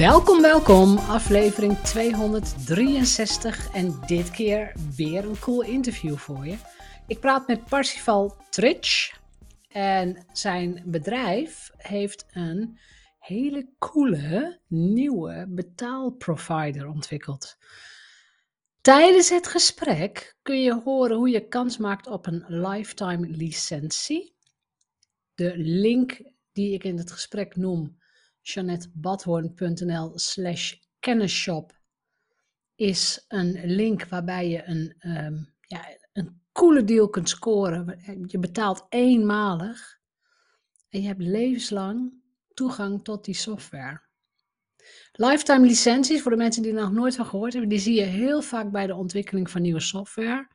Welkom, welkom. Aflevering 263 en dit keer weer een cool interview voor je. Ik praat met Parsifal Trich en zijn bedrijf heeft een hele coole nieuwe betaalprovider ontwikkeld. Tijdens het gesprek kun je horen hoe je kans maakt op een lifetime licentie. De link die ik in het gesprek noem jeanettebadhoorn.nl slash kennisshop is een link waarbij je een, um, ja, een coole deal kunt scoren. Je betaalt eenmalig en je hebt levenslang toegang tot die software. Lifetime licenties, voor de mensen die er nog nooit van gehoord hebben, die zie je heel vaak bij de ontwikkeling van nieuwe software.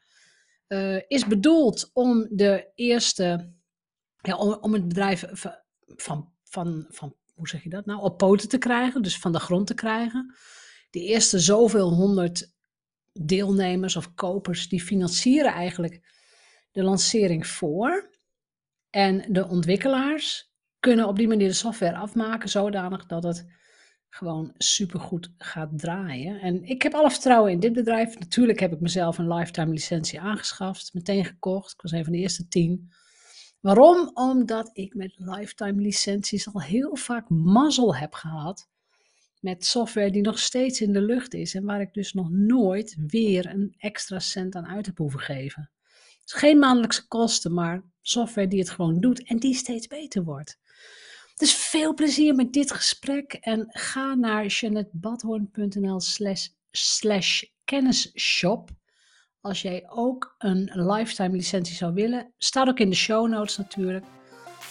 Uh, is bedoeld om de eerste, ja, om, om het bedrijf van, van, van hoe zeg je dat nou, op poten te krijgen, dus van de grond te krijgen. De eerste zoveel honderd deelnemers of kopers, die financieren eigenlijk de lancering voor. En de ontwikkelaars kunnen op die manier de software afmaken, zodanig dat het gewoon supergoed gaat draaien. En ik heb alle vertrouwen in dit bedrijf. Natuurlijk heb ik mezelf een lifetime licentie aangeschaft, meteen gekocht. Ik was een van de eerste tien. Waarom? Omdat ik met lifetime licenties al heel vaak mazzel heb gehad met software die nog steeds in de lucht is en waar ik dus nog nooit weer een extra cent aan uit heb hoeven geven. Is geen maandelijkse kosten, maar software die het gewoon doet en die steeds beter wordt. Dus veel plezier met dit gesprek en ga naar jeanettebadhoorn.nl slash, slash kennisshop als jij ook een lifetime licentie zou willen. Staat ook in de show notes natuurlijk.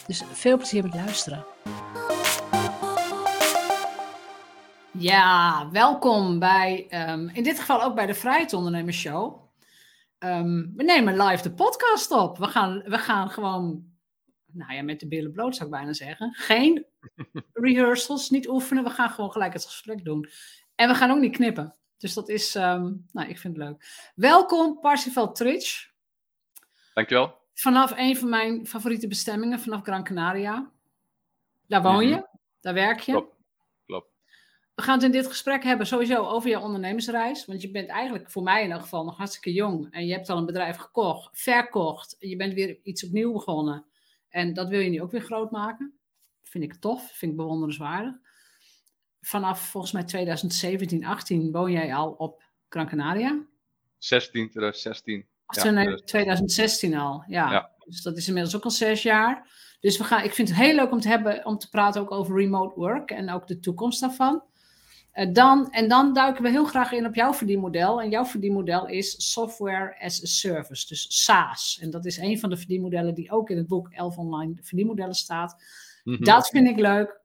Dus veel plezier met luisteren. Ja, welkom bij, um, in dit geval ook bij de Vrijheidsondernemers Show. Um, we nemen live de podcast op. We gaan, we gaan gewoon, nou ja, met de billen bloot zou ik bijna zeggen. Geen rehearsals, niet oefenen. We gaan gewoon gelijk het gesprek doen. En we gaan ook niet knippen. Dus dat is, um, nou, ik vind het leuk. Welkom, Parsifal Trich. Dankjewel. Vanaf een van mijn favoriete bestemmingen, vanaf Gran Canaria. Daar woon je, mhm. daar werk je. Klopt. Klopt. We gaan het in dit gesprek hebben sowieso over je ondernemersreis. Want je bent eigenlijk voor mij in elk geval nog hartstikke jong. En je hebt al een bedrijf gekocht, verkocht. Je bent weer iets opnieuw begonnen. En dat wil je nu ook weer groot maken. Vind ik tof, vind ik bewonderenswaardig vanaf volgens mij 2017, 18 woon jij al op Gran Canaria? 16, 2016. Ach, ja, 2016 al, ja. ja. Dus dat is inmiddels ook al zes jaar. Dus we gaan, ik vind het heel leuk om te, hebben, om te praten ook over remote work en ook de toekomst daarvan. Uh, dan, en dan duiken we heel graag in op jouw verdienmodel. En jouw verdienmodel is Software as a Service, dus SaaS. En dat is een van de verdienmodellen die ook in het boek 11 Online Verdienmodellen staat. Mm -hmm. Dat vind ik leuk.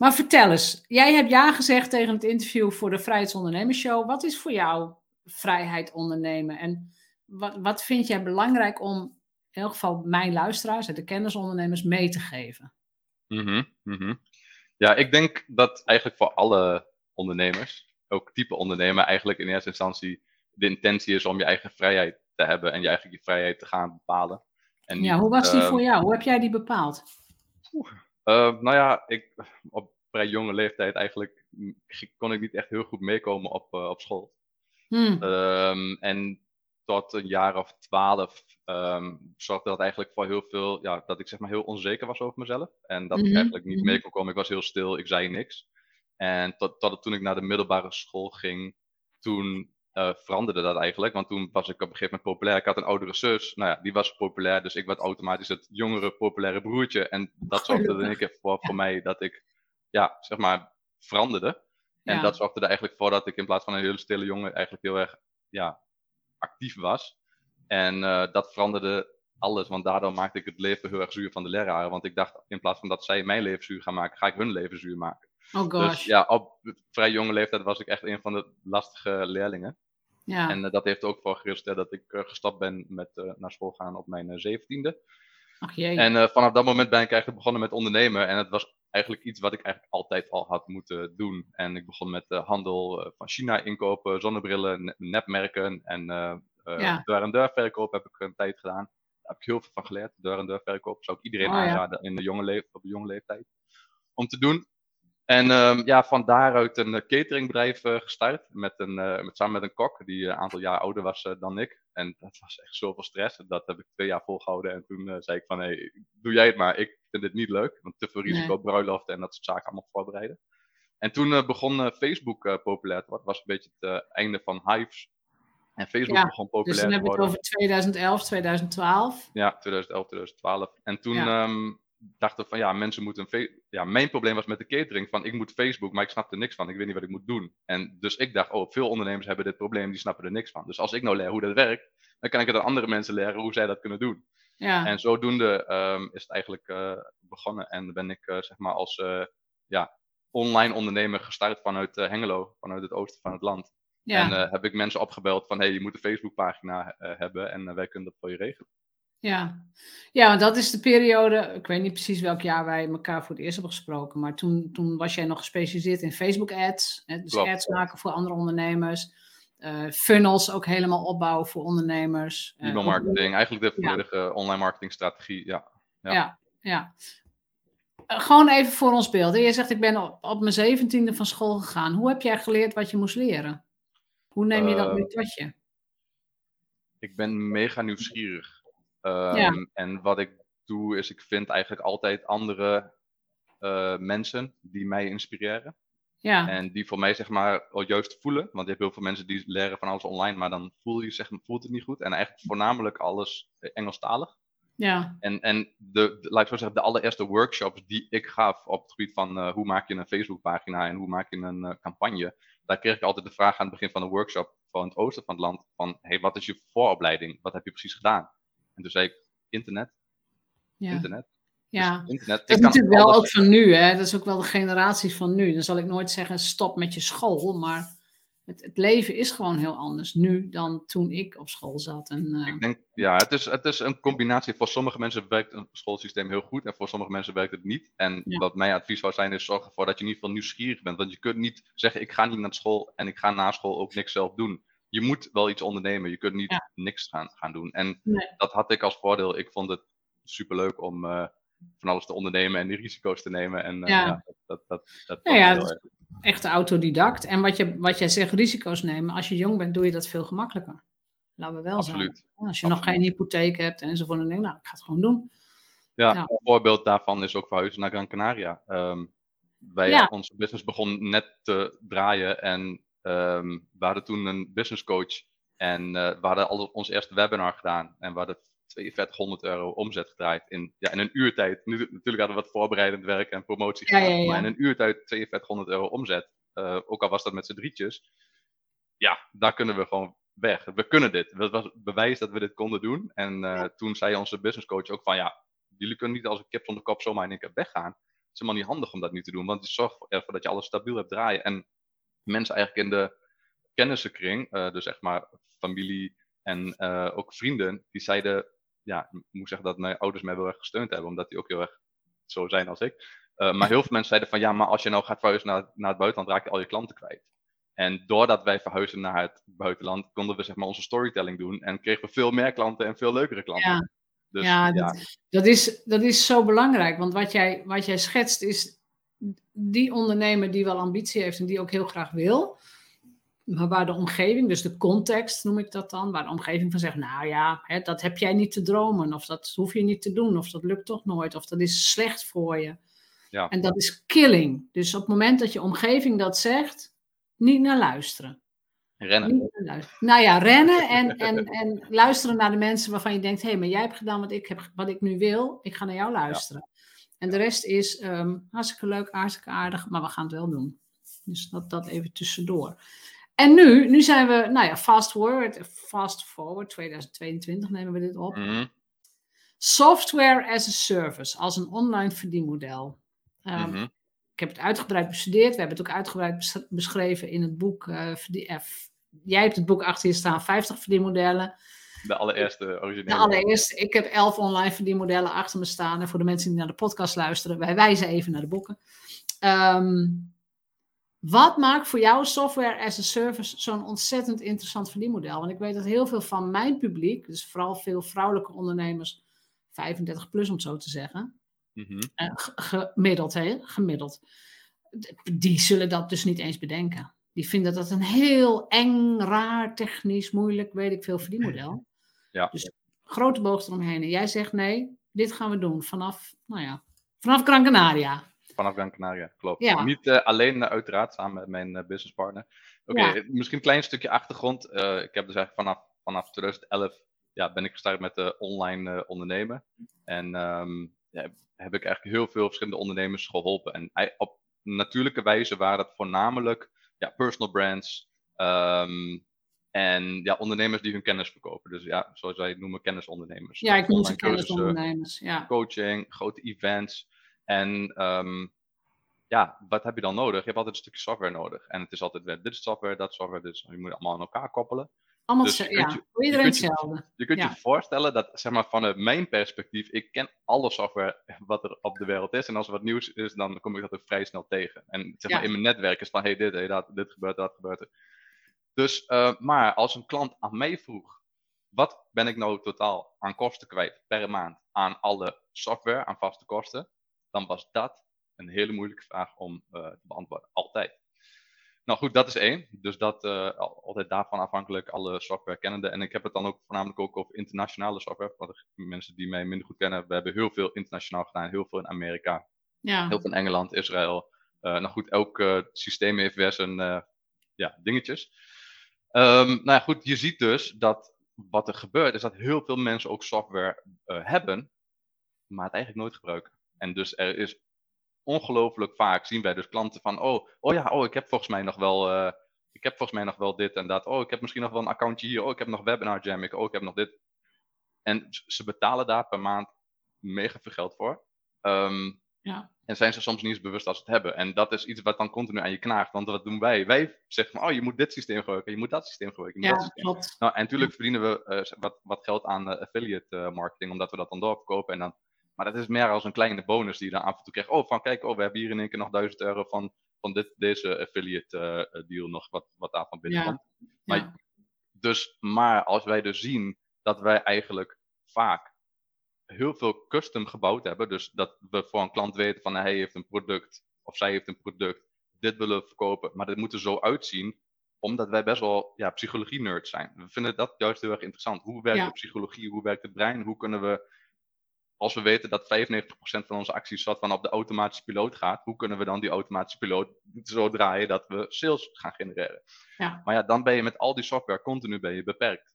Maar vertel eens, jij hebt ja gezegd tegen het interview voor de Vrijheidsondernemersshow. Wat is voor jou vrijheid ondernemen? En wat, wat vind jij belangrijk om in elk geval mijn luisteraars, de kennisondernemers, mee te geven? Mm -hmm, Ja, ik denk dat eigenlijk voor alle ondernemers, ook type ondernemer, eigenlijk in eerste instantie de intentie is om je eigen vrijheid te hebben en je eigen je vrijheid te gaan bepalen. En ja, hoe was die voor ehm, jou? Hoe heb jij die bepaald? Uh, nou ja, ik, op vrij jonge leeftijd eigenlijk kon ik niet echt heel goed meekomen op, uh, op school. Hmm. Um, en tot een jaar of twaalf um, zorgde dat eigenlijk voor heel veel, ja, dat ik zeg maar heel onzeker was over mezelf. En dat ik mhm, eigenlijk niet mhm. mee kon komen. Ik was heel stil, ik zei niks. En tot, tot toen ik naar de middelbare school ging, toen uh, veranderde dat eigenlijk. Want toen was ik op een gegeven moment populair. Ik had een oudere zus. Nou ja, die was populair. Dus ik werd automatisch het jongere populaire broertje. En dat zorgde er een keer voor, voor mij dat ik, ja, zeg maar, veranderde. En dat zorgde er eigenlijk voor dat ik in plaats van een hele stille jongen eigenlijk heel erg, ja, actief was. En uh, dat veranderde alles, want daardoor maakte ik het leven heel erg zuur van de leraren. Want ik dacht, in plaats van dat zij mijn leven zuur gaan maken, ga ik hun leven zuur maken. Oh dus gosh. Dus ja, op vrij jonge leeftijd was ik echt een van de lastige leerlingen. Ja. En uh, dat heeft ook voor gerusteld dat ik uh, gestapt ben met uh, naar school gaan op mijn zeventiende. Ach jee. En vanaf dat moment ben ik eigenlijk begonnen met ondernemen. En het was eigenlijk iets wat ik eigenlijk altijd al had moeten doen. En ik begon met handel van China inkopen, zonnebrillen, nepmerken en ja. deur en deur verkoop heb ik een tijd gedaan. Daar heb ik heel veel van geleerd. Deur en deur verkoop zou ik iedereen oh, aanraden in de jonge op de jonge leeftijd om te doen. En um, ja, van daaruit een eh, cateringbedrijf uh, gestart. Met een, uh, met, samen met een kok die een aantal jaar ouder was dan ik. En dat was echt zoveel stress. Dat heb ik twee jaar volgehouden. En toen zei ik van, hé, hey, doe jij het maar. Ik vind dit niet leuk. Want te veel risico nee. bruiloften en dat soort zaken allemaal voorbereiden. En toen begon Facebook populair te worden. Dat was een beetje het einde van Hives. En Facebook ja, begon populair dus dan hebben we het over 2011, 2012. Ja, 2011, 2012. En toen... Ja. Um, dachten van ja, mensen moeten een ja, mijn probleem was met de catering van ik moet Facebook, maar ik snap er niks van. Ik weet niet wat ik moet doen. En dus ik dacht, oh, veel ondernemers hebben dit probleem, die snappen er niks van. Dus als ik nou leer hoe dat werkt, dan kan ik het aan andere mensen leren hoe zij dat kunnen doen. Ja. En zodoende um, is het eigenlijk uh, begonnen en ben ik uh, zeg maar als uh, ja, online ondernemer gestart vanuit Hengelo, vanuit het oosten van het land. Ja. En heb ik mensen opgebeld van hey, je moet een Facebookpagina hebben en wij kunnen dat voor je regelen. Ja. ja, want dat is de periode, ik weet niet precies welk jaar wij elkaar voor het eerst hebben gesproken, maar toen, toen was jij nog gespecialiseerd in Facebook ads, hè, dus ads maken voor andere ondernemers, uh, funnels ook helemaal opbouwen voor ondernemers. Uh, e marketing, eigenlijk de volledige online marketingstrategie, ja. Ja, ja. ja. Uh, gewoon even voor ons beeld. Je zegt, ik ben op, op mijn zeventiende van school gegaan. Hoe heb jij geleerd wat je moest leren? Hoe neem je dat mee tot je? Ik ben mega nieuwsgierig. Um, En wat ik doe, is ik vind eigenlijk altijd andere uh, mensen die mij inspireren. Ja. En die voor mij zeg maar juist voelen. Want je hebt heel veel mensen die leren van alles online, maar dan voel je, zeg, voelt het niet goed. En eigenlijk voornamelijk alles eh, Engelstalig. Ja. En, en de, de, laat ik zo zeggen, de allereerste workshops die ik gaf op het gebied van uh, hoe maak je een Facebookpagina en hoe maak je een uh, campagne, daar kreeg ik altijd de vraag aan het begin van de workshop van het oosten van het land van, hey, wat is je vooropleiding? Wat heb je precies gedaan? En toen zei ik, internet. Ja. Internet. Ja, dus internet, dat is natuurlijk wel ook van nu, hè? Dat is ook wel de generatie van nu. Dan zal ik nooit zeggen stop met je school, maar het, het leven is gewoon heel anders nu dan toen ik op school zat. En, uh... Ik denk, ja, het is, het is een combinatie. Voor sommige mensen werkt een schoolsysteem heel goed en voor sommige mensen werkt het niet. En wat mijn advies zou zijn is zorg ervoor dat je in ieder geval nieuwsgierig bent. Want je kunt niet zeggen ik ga niet naar school en ik ga na school ook niks zelf doen je moet wel iets ondernemen. Je kunt niet niks gaan, gaan doen. En dat had ik als voordeel. Ik vond het superleuk om uh, van alles te ondernemen en die risico's te nemen. En uh, ja. dat, dat, dat, nou ja, dat echt autodidact. En wat, je, wat jij zegt, risico's nemen. Als je jong bent, doe je dat veel gemakkelijker. Laten we wel Absoluut. zijn. Als je nog geen hypotheek hebt enzovoort, dan denk je, nou, ik ga het gewoon doen. Ja, een voorbeeld daarvan is ook verhuizen naar Gran Canaria. Um, wij, Onze business begon net te draaien en Um, we hadden toen een business coach en uh, we hadden al ons eerste webinar gedaan. En we hadden 4200 euro omzet gedraaid in, ja, in een uurtijd. Nu, natuurlijk hadden we wat voorbereidend werk en promotie gedaan, maar in een uurtijd 4200 euro omzet. Uh, ook al was dat met z'n drietjes. Ja, daar kunnen we gewoon weg. We kunnen dit. Dat was bewijs dat we dit konden doen. En uh, toen zei onze business coach ook van ja, jullie kunnen niet als een kip zonder kop zomaar in één keer weggaan. Het is helemaal niet handig om dat nu te doen, want het zorgt ervoor dat je alles stabiel hebt draaien. En mensen eigenlijk in de kennissenkring, uh, dus echt maar familie en uh, ook vrienden, die zeiden, ja, ik moet zeggen dat mijn ouders mij wel erg gesteund hebben, omdat die ook heel erg zo zijn als ik. Uh, maar heel veel mensen zeiden van, ja, maar als je nou gaat verhuizen naar, naar het buitenland, raak je al je klanten kwijt. En doordat wij verhuizen naar het buitenland, konden we zeg maar onze storytelling doen en kregen we veel meer klanten en veel leukere klanten. Ja, dus, ja, ja. Dat, dat, is, dat is zo belangrijk, want wat jij, wat jij schetst is die ondernemer die wel ambitie heeft en die ook heel graag wil, maar waar de omgeving, dus de context noem ik dat dan, waar de omgeving van zegt, nou ja, hè, dat heb jij niet te dromen, of dat hoef je niet te doen, of dat lukt toch nooit, of dat is slecht voor je. Ja. En dat is killing. Dus op het moment dat je omgeving dat zegt, niet naar luisteren. Rennen. Nou ja, rennen en, en, en luisteren naar de mensen waarvan je denkt: hé, hey, maar jij hebt gedaan wat ik, heb, wat ik nu wil. Ik ga naar jou luisteren. En de rest is um, hartstikke leuk, hartstikke aardig, maar we gaan het wel doen. Dus dat, dat even tussendoor. En nu, nu zijn we, nou ja, fast forward, fast forward 2022 nemen we dit op. Mhm. Software as a service, als een online verdienmodel. Um, Ik heb het uitgebreid bestudeerd. We hebben het ook uitgebreid beschreven in het boek. Uh, jij hebt het boek achter je staan, 50 verdienmodellen. De allereerste originele. De allereerste. Ik heb 11 online verdienmodellen achter me staan. En voor de mensen die naar de podcast luisteren, wij wijzen even naar de boeken. Um, wat maakt voor jou software as a service zo'n ontzettend interessant verdienmodel? Want ik weet dat heel veel van mijn publiek, dus vooral veel vrouwelijke ondernemers, 35 plus om het zo te zeggen, mm gemiddeld, hè, gemiddeld, die zullen dat dus niet eens bedenken. Die vinden dat een heel eng, raar, technisch, moeilijk, weet ik veel, verdienmodel. Ja. Dus grote boog eromheen. En jij zegt nee, dit gaan we doen vanaf, nou ja, vanaf Gran Canaria vanaf Gran Canaria, klopt. Niet uh, alleen, uh, uiteraard, samen met mijn uh, businesspartner. Oké, misschien een klein stukje achtergrond. ik heb dus eigenlijk vanaf, vanaf 2011 ja, ben ik gestart met online ondernemen. En um, ja, heb ik eigenlijk heel veel verschillende ondernemers geholpen. En op natuurlijke wijze waren dat voornamelijk ja, personal brands. Um, en ja, ondernemers die hun kennis verkopen. Dus ja, zoals wij noemen, kennisondernemers. Ja, ik noem ze kennisondernemers. Ja. Coaching, grote events. En um, ja, wat heb je dan nodig? Je hebt altijd een stukje software nodig. En het is altijd weer dit software, dat software, dus je moet allemaal aan elkaar koppelen. Allemaal dus ja, je, voor iedereen hetzelfde. Je kunt je voorstellen dat, zeg maar, vanuit mijn perspectief, ik ken alle software wat er op de wereld is. En als er wat nieuws is, dan kom ik dat ook vrij snel tegen. En zeg maar, in mijn netwerk is van, hey, dit, hey, dat, dit gebeurt, dat gebeurt er. Dus, uh, maar als een klant aan mij vroeg, wat ben ik nou totaal aan kosten kwijt per maand aan alle software, aan vaste kosten? dan was dat een hele moeilijke vraag om uh, te beantwoorden. Altijd. Nou goed, dat is één. Dus dat uh, altijd daarvan afhankelijk, alle software kennende. En ik heb het dan ook voornamelijk ook over internationale software. Want mensen die mij minder goed kennen, we hebben heel veel internationaal gedaan. Heel veel in Amerika, ja. heel veel in Engeland, Israël. Uh, nou goed, elk systeem heeft weer zijn ja, dingetjes. Um, nou ja, goed, je ziet dus dat wat er gebeurt, is dat heel veel mensen ook software hebben, maar het eigenlijk nooit gebruiken. En dus er is ongelooflijk vaak zien wij dus klanten van, oh, oh ja, oh, ik heb volgens mij nog wel, uh, ik heb volgens mij nog wel dit en dat. Oh, ik heb misschien nog wel een accountje hier. Oh, ik heb nog Webinar Jam. Ik, oh, ik heb nog dit. En ze betalen daar per maand mega veel geld voor. Um, ja. En zijn ze soms niet eens bewust als ze het hebben. En dat is iets wat dan continu aan je knaagt. Want wat doen wij? Wij zeggen van, oh, je moet dit systeem gebruiken, je moet dat systeem gebruiken. ja, klopt. Nou, en natuurlijk verdienen we uh, wat, wat geld aan uh, affiliate marketing, omdat we dat dan doorverkopen. En dan maar dat is meer als een kleine bonus die je dan af en toe krijgt. Oh, van kijk, oh, we hebben hier in één keer nog 1000 euro van, van dit, deze affiliate uh, deal nog wat, wat daarvan binnenkomt. Ja. Maar, Dus, maar als wij dus zien dat wij eigenlijk vaak heel veel custom gebouwd hebben. Dus dat we voor een klant weten van hij heeft een product of zij heeft een product. Dit willen we verkopen, maar dit moet er zo uitzien omdat wij best wel ja, psychologie-nerds zijn. We vinden dat juist heel erg interessant. Hoe werkt de psychologie? Hoe werkt het brein? Hoe kunnen we als we weten dat 95% van onze acties wat van op de automatische piloot gaat, hoe kunnen we dan die automatische piloot zo draaien dat we sales gaan genereren? Ja. Maar ja, dan ben je met al die software continu ben je beperkt.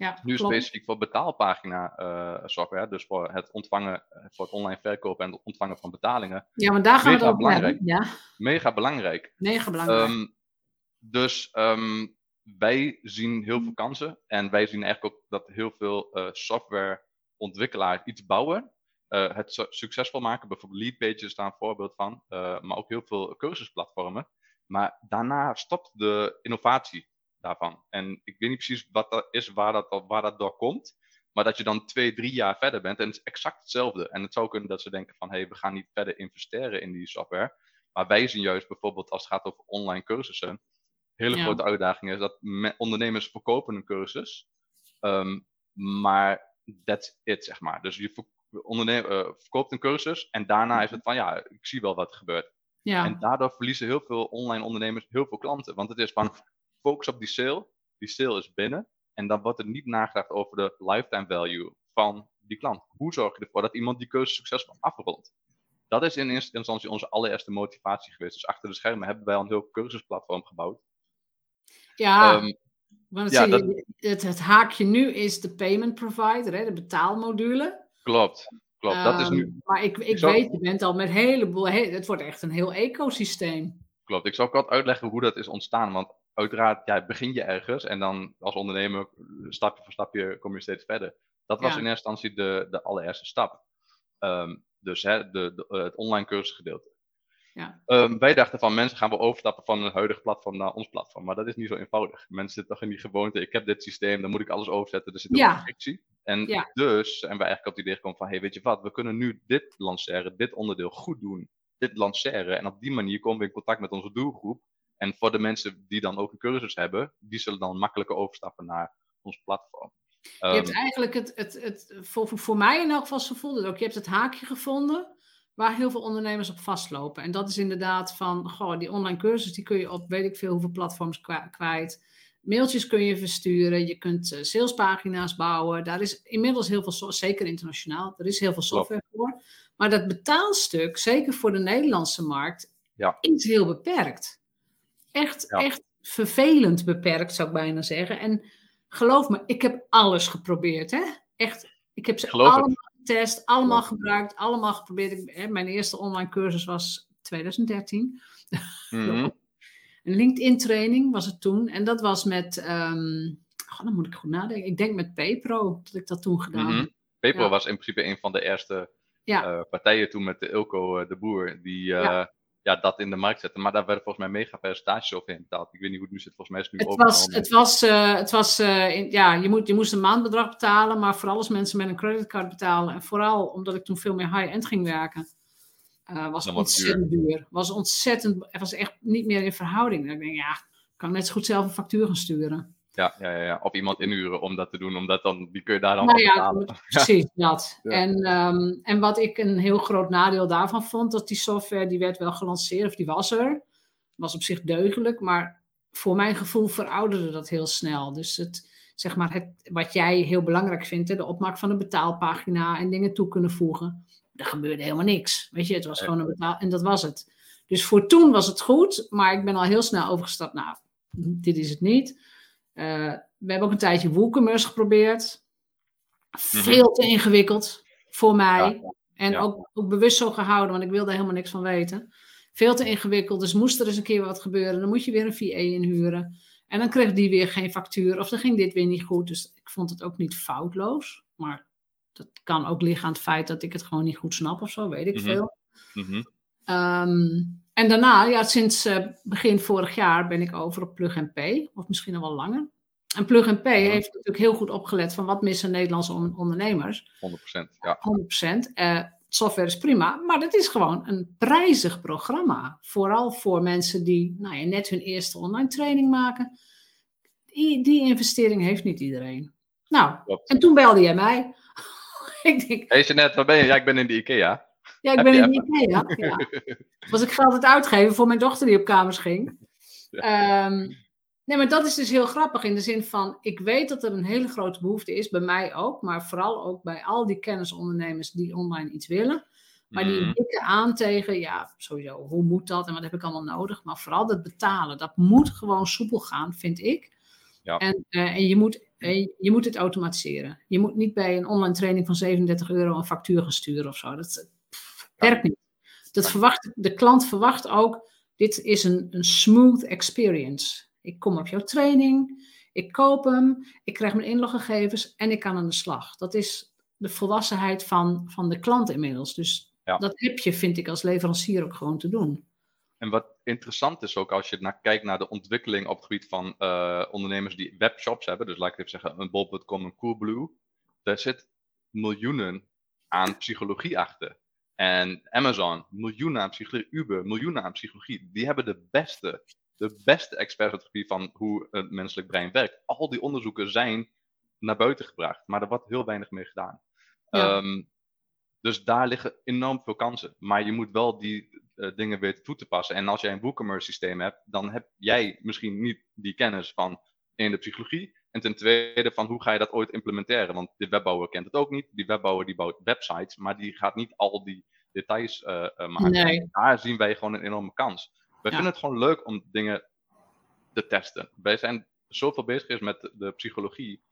Ja, nu specifiek voor betaalpagina uh, software, dus voor het ontvangen, voor het online verkopen en het ontvangen van betalingen. Ja, maar daar gaan we het over belangrijk. Ja. Mega belangrijk. Mega belangrijk. Um, dus um, wij zien heel veel kansen en wij zien eigenlijk ook dat heel veel uh, software ontwikkelaar iets bouwen, uh, het succesvol maken. Bijvoorbeeld Leadpages is daar een voorbeeld van, maar ook heel veel cursusplatformen. Maar daarna stopt de innovatie daarvan. En ik weet niet precies wat dat is, waar dat, waar dat door komt. Maar dat je dan twee, drie jaar verder bent en het is exact hetzelfde. En het zou kunnen dat ze denken van, hé, hey, we gaan niet verder investeren in die software. Maar wij zien juist bijvoorbeeld als het gaat over online cursussen, hele grote uitdaging is dat ondernemers verkopen een cursus. Um, maar that's it, zeg maar. Dus je uh, verkoopt een cursus en daarna is het van, ja, ik zie wel wat er gebeurt. Ja. En daardoor verliezen heel veel online ondernemers heel veel klanten. Want het is van, focus op die sale, die sale is binnen. En dan wordt er niet nagedacht over de lifetime value van die klant. Hoe zorg je ervoor dat iemand die keuze succesvol afrondt? Dat is in eerste instantie onze allereerste motivatie geweest. Dus achter de schermen hebben wij al een heel cursusplatform gebouwd. Ja, um, ja dat... het, het, haakje nu is de payment provider, hè, de betaalmodule. Klopt, klopt. dat is nu... Ehm, maar ik, ik, weet, je bent al met een heleboel... het wordt echt een heel ecosysteem. Klopt, ik zal wat uitleggen hoe dat is ontstaan. Want uiteraard ja, begin je ergens en dan als ondernemer stapje voor stapje kom je steeds verder. Dat was in eerste instantie de, de allereerste stap. Ehm, dus hè, de, de, het online cursusgedeelte. Ja. Um, wij dachten van mensen gaan we overstappen van een huidig platform naar ons platform. Maar dat is niet zo eenvoudig. Mensen zitten toch in die gewoonte, ik heb dit systeem, dan moet ik alles overzetten. Er zit ja. een frictie. En dus zijn we eigenlijk op het idee gekomen van, hey, weet je wat, we kunnen nu dit lanceren, dit onderdeel goed doen. Dit lanceren. En op die manier komen we in contact met onze doelgroep. En voor de mensen die dan ook een cursus hebben, die zullen dan makkelijker overstappen naar ons platform. Je hebt ehm, eigenlijk het, het, het voor, voor mij in elk geval, ze voelde ook, je hebt het haakje gevonden waar heel veel ondernemers op vastlopen. En dat is inderdaad van, goh, die online cursus, die kun je op weet ik veel hoeveel platforms kwijt. Mailtjes kun je versturen, je kunt uh, salespagina's bouwen. Daar is inmiddels heel veel, zeker internationaal, er is heel veel software voor. Maar dat betaalstuk, zeker voor de Nederlandse markt, ja. is heel beperkt. Echt, echt vervelend beperkt, zou ik bijna zeggen. En geloof me, ik heb alles geprobeerd. Hè? Echt, ik heb ze allemaal getest, allemaal gebruikt, allemaal geprobeerd. Ik, hè, mijn eerste online cursus was 2013. Mm een LinkedIn training was het toen. En dat was met, um, oh, dan moet ik goed nadenken. Ik denk met PayPro dat ik dat toen gedaan mm -hmm. PayPro was in principe een van de eerste uh, partijen toen met de Ilko uh, de Boer. Die, uh, ja, dat in de markt zetten. Maar daar werden volgens mij mega percentages overheen betaald. Ik weet niet hoe het nu zit. Volgens mij is het nu het was, het was, uh, het was uh, ja, je, moet, je moest een maandbedrag betalen, maar vooral als mensen met een creditcard betalen. En vooral omdat ik toen veel meer high-end ging werken, uh, was het ontzettend duur. duur. Was ontzettend, het was echt niet meer in verhouding. ik denk, ja, kan ik net zo goed zelf een factuur gaan sturen. Ja, ja, ja, of iemand inhuren om dat te doen, omdat dan, die kun je daar dan nou ja. Precies, dat. En, um, en wat ik een heel groot nadeel daarvan vond, dat die software, die werd wel gelanceerd, of die was er. Was op zich deugdelijk, maar voor mijn gevoel verouderde dat heel snel. Dus het, zeg maar, het, wat jij heel belangrijk vindt, hè, de opmaak van een betaalpagina en dingen toe kunnen voegen. Er gebeurde helemaal niks. Weet je, het was gewoon een betaal... En dat was het. Dus voor toen was het goed, maar ik ben al heel snel overgestapt. Nou, dit is het niet. Uh, we hebben ook een tijdje WooCommerce geprobeerd. Mhm. Veel te ingewikkeld voor mij. En Ook, ook bewust zo gehouden, want ik wilde helemaal niks van weten. Veel te ingewikkeld, dus moest er eens een keer wat gebeuren. Dan moet je weer een VA inhuren. En dan kreeg die weer geen factuur, of dan ging dit weer niet goed. Dus ik vond het ook niet foutloos. Maar dat kan ook liggen aan het feit dat ik het gewoon niet goed snap of zo, weet ik mhm. veel. Mm en daarna, ja, sinds uh, begin vorig jaar ben ik over op Plug Pay, of misschien al wel langer. En Plug Pay heeft natuurlijk heel goed opgelet van wat missen Nederlandse ondernemers. 100%, ja. 100%. Uh, software is prima, maar het is gewoon een prijzig programma. Vooral voor mensen die nou ja, net hun eerste online training maken. Die, die investering heeft niet iedereen. Nou, en toen belde jij mij. ik denk, hey Jeanette, waar ben je? Ja, ik ben in de IKEA. Ja, ik ben in de IKEA. Ja. Was ik geld het uitgeven voor mijn dochter die op kamers ging. Ehm, nee, maar dat is dus heel grappig in de zin van, ik weet dat er een hele grote behoefte is, bij mij ook, maar vooral ook bij al die kennisondernemers die online iets willen. Maar die mm. dikken aan tegen, ja, sowieso, hoe moet dat en wat heb ik allemaal nodig? Maar vooral dat betalen, dat moet gewoon soepel gaan, vind ik. Ja. En, uh, en je, moet, uh, je moet het automatiseren. Je moet niet bij een online training van 37 euro een factuur gaan sturen of zo. Dat, Werkt niet. Dat verwacht, de klant verwacht ook, dit is een, een smooth experience. Ik kom op jouw training, ik koop hem, ik krijg mijn inloggegevens en ik kan aan de slag. Dat is de volwassenheid van, van de klant inmiddels. Dus dat heb je, vind ik, als leverancier ook gewoon te doen. En wat interessant is ook als je naar, kijkt naar de ontwikkeling op het gebied van uh, ondernemers die webshops hebben, dus laat ik even zeggen, een bol.com, een Coolblue, daar zit miljoenen aan psychologie achter. En Amazon, miljoenen aan psychologie, Uber, miljoenen aan psychologie. Die hebben de beste, de beste experts op het gebied van hoe het menselijk brein werkt. Al die onderzoeken zijn naar buiten gebracht, maar er wordt heel weinig mee gedaan. Ehm, dus daar liggen enorm veel kansen. Maar je moet wel die uh, dingen weten toe te passen. En als jij een WooCommerce systeem hebt, dan heb jij misschien niet die kennis van in de psychologie. En ten tweede van hoe ga je dat ooit implementeren? Want de webbouwer kent het ook niet. Die webbouwer die bouwt websites, maar die gaat niet al die details uh, maken. Nee. Daar zien wij gewoon een enorme kans. Wij vinden het gewoon leuk om dingen te testen. Wij zijn zoveel bezig is met de, psychologie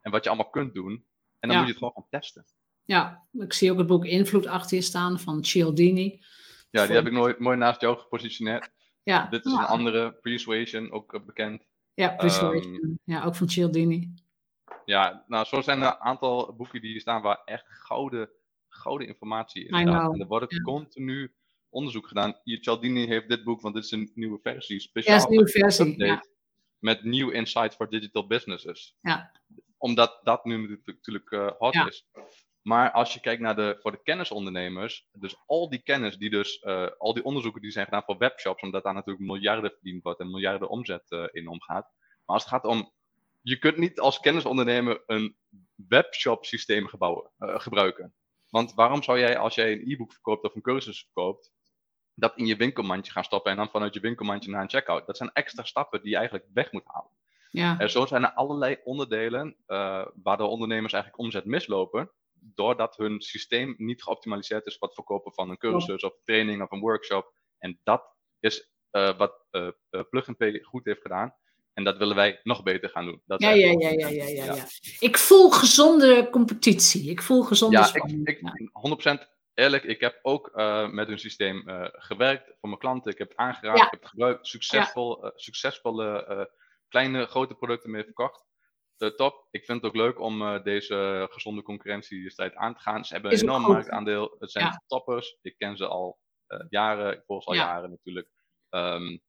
en wat je allemaal kunt doen. En dan moet je het gewoon gaan testen. Ja, ik zie ook het boek Invloed achter je staan van Cialdini. Ja, die heb ik mooi, mooi naast jou gepositioneerd. Ja. Dit is een andere, Persuasion, ook eh, bekend. Ja, Persuasion. Um, ja, ook van Cialdini. Ja, nou, zo zijn er een aantal boeken die staan waar echt gouden, gouden informatie in staat. En er wordt continu onderzoek gedaan. Cialdini heeft dit boek, want dit is een nieuwe versie. Speciaal ja, is een nieuwe versie. Ja. Met new insights for digital businesses. Ja. Omdat dat nu natuurlijk uh, hot is. Maar als je kijkt naar de, voor de kennisondernemers, dus al die kennis die dus, uh, al die onderzoeken die zijn gedaan voor webshops, omdat daar natuurlijk miljarden verdiend wordt en miljarden omzet uh, in omgaat. Maar als het gaat om, je kunt niet als kennisondernemer een webshop systeem gebouwen, uh, gebruiken. Want waarom zou jij, als jij een e-book verkoopt of een cursus verkoopt, dat in je winkelmandje gaan stoppen en dan vanuit je winkelmandje naar een checkout? Dat zijn extra stappen die je eigenlijk weg moet halen. Ja. En zo zijn er allerlei onderdelen waar de ondernemers eigenlijk omzet mislopen doordat hun systeem niet geoptimaliseerd is voor het verkopen van een cursus of training of een workshop. En dat is uh, wat uh, Plug Pay goed heeft gedaan. En dat willen wij nog beter gaan doen. Dat ja, ja, ja, ja, ja, ja, ja, Ik voel gezonde competitie. Ik voel gezonde ja, Ik, ik, 100% eerlijk, ik heb ook uh, met hun systeem uh, gewerkt voor mijn klanten. Ik heb het aangeraakt, ja. ik heb het gebruikt. Succesvol, uh, succesvolle kleine, grote producten mee verkocht top. Ik vind het ook leuk om uh, deze gezonde concurrentiestrijd aan te gaan. Ze hebben een enorm marktaandeel. Het zijn toppers. Ik ken ze al uh, jaren. Ik volg ze al jaren natuurlijk. Um,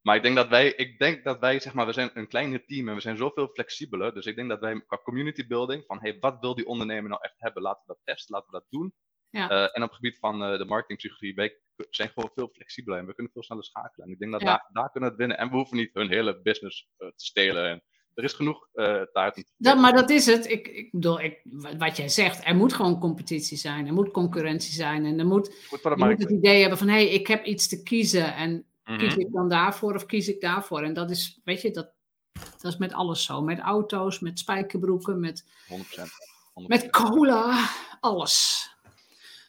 maar ik denk dat wij, ik denk dat wij, zeg maar, we zijn een kleiner team en we zijn zoveel flexibeler. Dus ik denk dat wij qua community building, van hey, wat wil die ondernemer nou echt hebben? Laten we dat testen, laten we dat doen. Ja. Uh, en op het gebied van uh, de marketingpsychologie, wij zijn gewoon veel flexibeler en we kunnen veel sneller schakelen. En ik denk dat ja. daar, daar kunnen we het winnen. En we hoeven niet hun hele business uh, te stelen. En er is genoeg uh, taart. Dat, maar dat is het. Ik, ik bedoel, ik, wat jij zegt, er moet gewoon competitie zijn. Er moet concurrentie zijn. En er moet, je moet het idee hebben van, hé, hey, ik heb iets te kiezen. En mm-hmm. kies ik dan daarvoor of kies ik daarvoor? En dat is, weet je, dat, dat is met alles zo. Met auto's, met spijkerbroeken, met... 100%. 100%. Met cola, alles.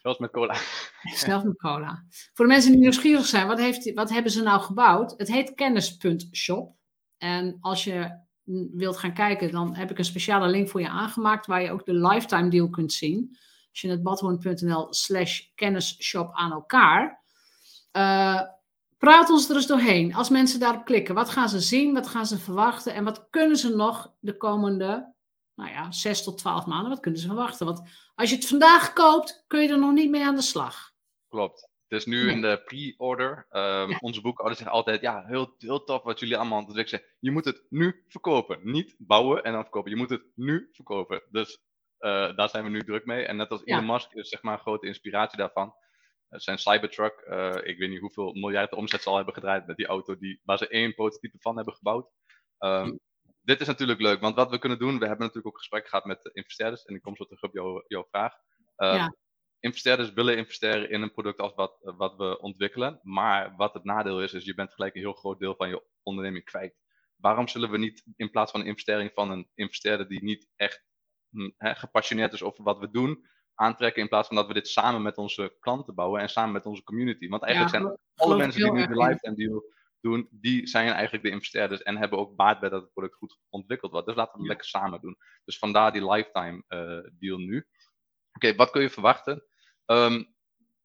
Zelfs met cola. Zelfs met cola. Voor de mensen die nieuwsgierig zijn, wat, heeft, wat hebben ze nou gebouwd? Het heet kennis.shop. En als je wilt gaan kijken, dan heb ik een speciale link voor je aangemaakt waar je ook de lifetime deal kunt zien. Als je het badhoorn.nl slash kennisshop aan elkaar. Uh, praat ons er eens doorheen. Als mensen daarop klikken, wat gaan ze zien, wat gaan ze verwachten en wat kunnen ze nog de komende, nou ja, 6 tot 12 maanden, wat kunnen ze verwachten? Want als je het vandaag koopt, kun je er nog niet mee aan de slag. Klopt. Het is nu in de pre-order. Um, Onze boekhouders zeggen altijd, ja, heel, heel tof wat jullie allemaal... Dus ik zeg, je moet het nu verkopen. Niet bouwen en dan verkopen. Je moet het nu verkopen. Dus uh, daar zijn we nu druk mee. En net als Elon Musk is zeg maar een grote inspiratie daarvan. Uh, zijn Cybertruck, uh, ik weet niet hoeveel miljarden omzet ze al hebben gedraaid met die auto die, waar ze één prototype van hebben gebouwd. Um, dit is natuurlijk leuk, want wat we kunnen doen, we hebben natuurlijk ook gesprek gehad met investeerders. En ik kom zo terug op jou, jouw vraag. Uh, ja investeerders willen investeren in een product als wat, wat we ontwikkelen. Maar wat het nadeel is, is je bent gelijk een heel groot deel van je onderneming kwijt. Waarom zullen we niet in plaats van een investering van een investeerder die niet echt hm, gepassioneerd is over wat we doen, aantrekken in plaats van dat we dit samen met onze klanten bouwen en samen met onze community. Want eigenlijk zijn alle mensen die nu de lifetime deal doen, die zijn eigenlijk de investeerders en hebben ook baat bij dat het product goed ontwikkeld wordt. Dus laten we het lekker samen doen. Dus vandaar die lifetime uh, deal nu. Oké, wat kun je verwachten? Um,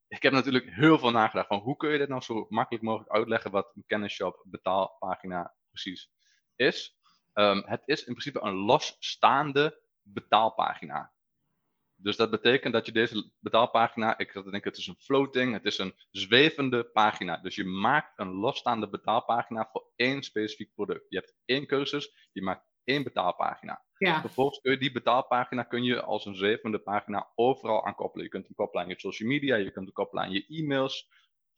ik heb natuurlijk heel veel nagedacht van hoe kun je dit nou zo makkelijk mogelijk uitleggen wat een kennisshop betaalpagina precies is. Um, het is in principe een losstaande betaalpagina. Dus dat betekent dat je deze betaalpagina, ik denk het is een floating, het is een zwevende pagina. Dus je maakt een losstaande betaalpagina voor één specifiek product. Je hebt één cursus, je maakt één betaalpagina. Ja. Vervolgens kun je die betaalpagina kun je als een zevende pagina overal aan koppelen. Je kunt hem koppelen aan je social media, je kunt hem koppelen aan je e-mails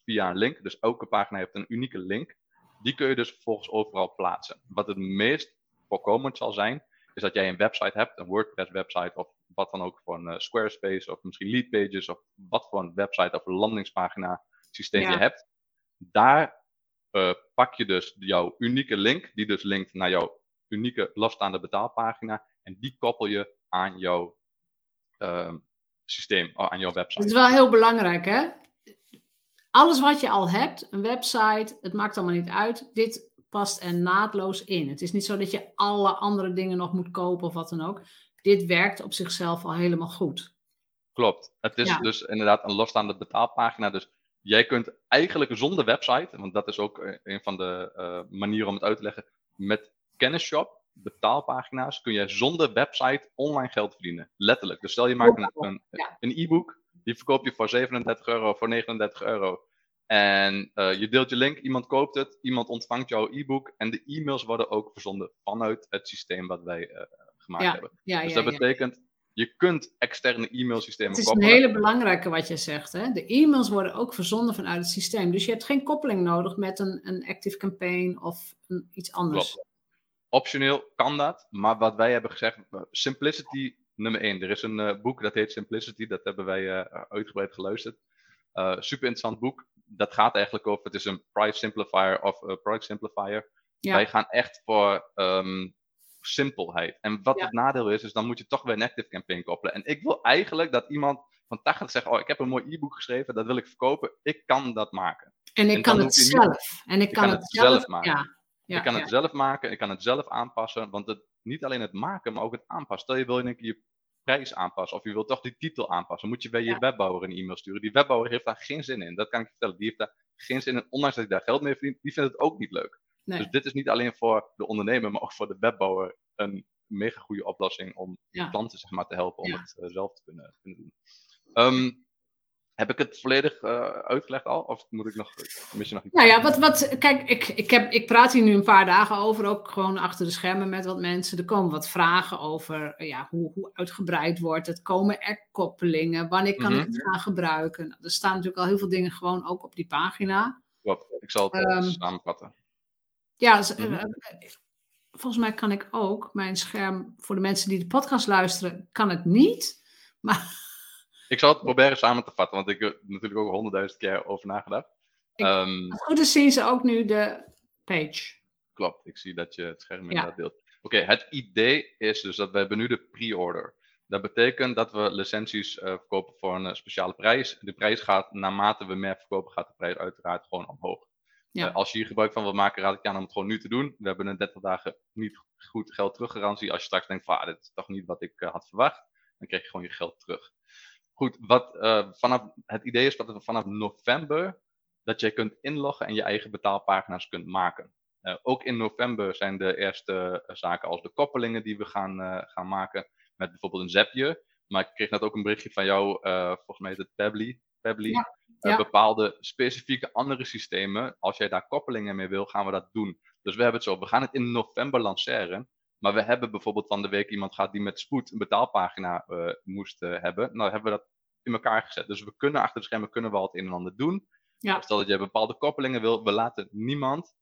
via een link. Dus elke pagina heeft een unieke link. Die kun je dus vervolgens overal plaatsen. Wat het meest voorkomend zal zijn, is dat jij een website hebt, een WordPress website of wat dan ook voor een uh, Squarespace of misschien Leadpages of wat voor een website of landingspagina systeem je hebt. Daar uh, pak je dus jouw unieke link, die dus linkt naar jouw unieke losstaande betaalpagina. En die koppel je aan jouw uh, systeem, oh, aan jouw website. Dat is wel heel belangrijk, hè? Alles wat je al hebt, een website, het maakt allemaal niet uit. Dit past er naadloos in. Het is niet zo dat je alle andere dingen nog moet kopen of wat dan ook. Dit werkt op zichzelf al helemaal goed. Klopt. Het is dus inderdaad een losstaande betaalpagina. Dus jij kunt eigenlijk zonder website, want dat is ook eh, een van de uh, manieren om het uit te leggen, met Kennisshop, betaalpagina's, kun je zonder website online geld verdienen. Letterlijk. Dus stel je maakt een, een e-book, die verkoop je voor 37 euro, voor 39 euro. En uh, je deelt je link, iemand koopt het, iemand ontvangt jouw e-book en de e-mails worden ook verzonden vanuit het systeem wat wij uh, gemaakt ja, hebben. Ja, dus dat betekent, je kunt externe e-mailsystemen koppelen. Het is een hele belangrijke wat je zegt. Hè? De e-mails worden ook verzonden vanuit het systeem. Dus je hebt geen koppeling nodig met een, een Active Campaign of een, iets anders. Klopt. Optioneel kan dat, maar wat wij hebben gezegd, Simplicity nummer 1. Er is een uh, boek dat heet Simplicity, dat hebben wij uh, uitgebreid geluisterd. Uh, super interessant boek. Dat gaat eigenlijk over, het is een price simplifier of product simplifier. Ja. Wij gaan echt voor um, simpelheid. En wat het nadeel is, is dan moet je toch weer een active campaign koppelen. En ik wil eigenlijk dat iemand van 80 zegt, oh ik heb een mooi e-book geschreven, dat wil ik verkopen. Ik kan dat maken. En ik kan het zelf. en ik kan, het zelf, maken. Ja. Ja, ik kan het zelf maken, ik kan het zelf aanpassen. Want het, niet alleen het maken, maar ook het aanpassen. Stel je wil je een keer je prijs aanpassen of je wilt toch die titel aanpassen. Moet je bij je webbouwer een e-mail sturen. Die webbouwer heeft daar geen zin in. Dat kan ik je vertellen. Die heeft daar geen zin in. Ondanks dat hij daar geld mee verdient, die vindt het ook niet leuk. Dus dit is niet alleen voor de ondernemer, maar ook voor de webbouwer een mega goede oplossing om klanten zeg maar, te helpen om het uh, zelf te kunnen, kunnen doen. Um, heb ik het volledig uh, uitgelegd al? Of moet ik nog, mis je nog iets? Nou ja, wat, wat, kijk, ik, ik, heb, ik praat hier nu een paar dagen over, ook gewoon achter de schermen met wat mensen. Er komen wat vragen over ja, hoe, hoe uitgebreid wordt het. Komen er koppelingen? Wanneer kan ik mhm. het gaan gebruiken? Nou, er staan natuurlijk al heel veel dingen gewoon ook op die pagina. Klopt, ik zal het um, samenvatten. Ja, mm volgens mij kan ik ook mijn scherm, voor de mensen die de podcast luisteren, kan het niet. Maar ik zal het proberen samen te vatten, want ik heb natuurlijk ook honderdduizend keer over nagedacht. Ik, um, goed is zien ze ook nu de page. Klopt, ik zie dat je het scherm inderdaad deelt. Oké, het idee is dus dat we hebben nu de pre-order. Dat betekent dat we licenties uh, verkopen voor een uh, speciale prijs. De prijs gaat, naarmate we meer verkopen, gaat de prijs uiteraard gewoon omhoog. Ja. Uh, als je hier gebruik van wil maken, raad ik je aan om het gewoon nu te doen. We hebben een 30 dagen niet goed geld teruggarantie. Als je straks denkt van, ah, dit is toch niet wat ik had verwacht, dan krijg je gewoon je geld terug. Goed, wat, uh, vanaf, het idee is dat we vanaf november dat je kunt inloggen en je eigen betaalpagina's kunt maken. Uh, ook in november zijn de eerste uh, zaken als de koppelingen die we gaan, gaan maken met bijvoorbeeld een Zapje. Maar ik kreeg net ook een berichtje van jou, volgens mij is het Pebly, Pebly ja, bepaalde specifieke andere systemen. Als jij daar koppelingen mee wil, gaan we dat doen. Dus we hebben het zo, we gaan het in november lanceren. Maar we hebben bijvoorbeeld van de week iemand gehad die met spoed een betaalpagina uh, moest uh, hebben. Nou hebben we dat in elkaar gezet. Dus we kunnen achter de schermen kunnen we al het een en ander doen. Ja. Stel dat je bepaalde koppelingen wil, we laten niemand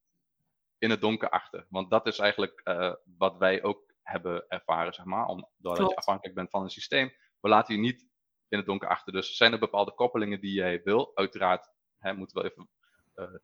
in het donker achter. Want dat is eigenlijk uh, wat wij ook hebben ervaren, zeg maar. Omdat je afhankelijk bent van een systeem. We laten je niet in het donker achter. Dus zijn er bepaalde koppelingen die jij wil. Uiteraard hè, moet wel even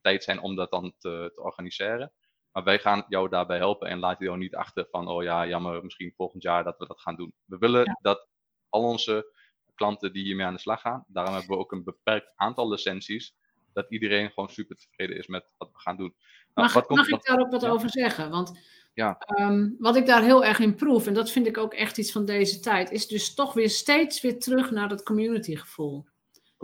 tijd zijn om dat dan te, te organiseren. Maar wij gaan jou daarbij helpen en laten jou niet achter van, oh ja, jammer, misschien volgend jaar dat we dat gaan doen. We willen dat al onze klanten die hiermee aan de slag gaan, daarom hebben we ook een beperkt aantal licenties, dat iedereen gewoon super tevreden is met wat we gaan doen. Nou, mag, wat komt, mag ik daar ook wat over zeggen? Want ja. Um, wat ik daar heel erg in proef, en dat vind ik ook echt iets van deze tijd, is dus toch weer steeds weer terug naar dat community gevoel.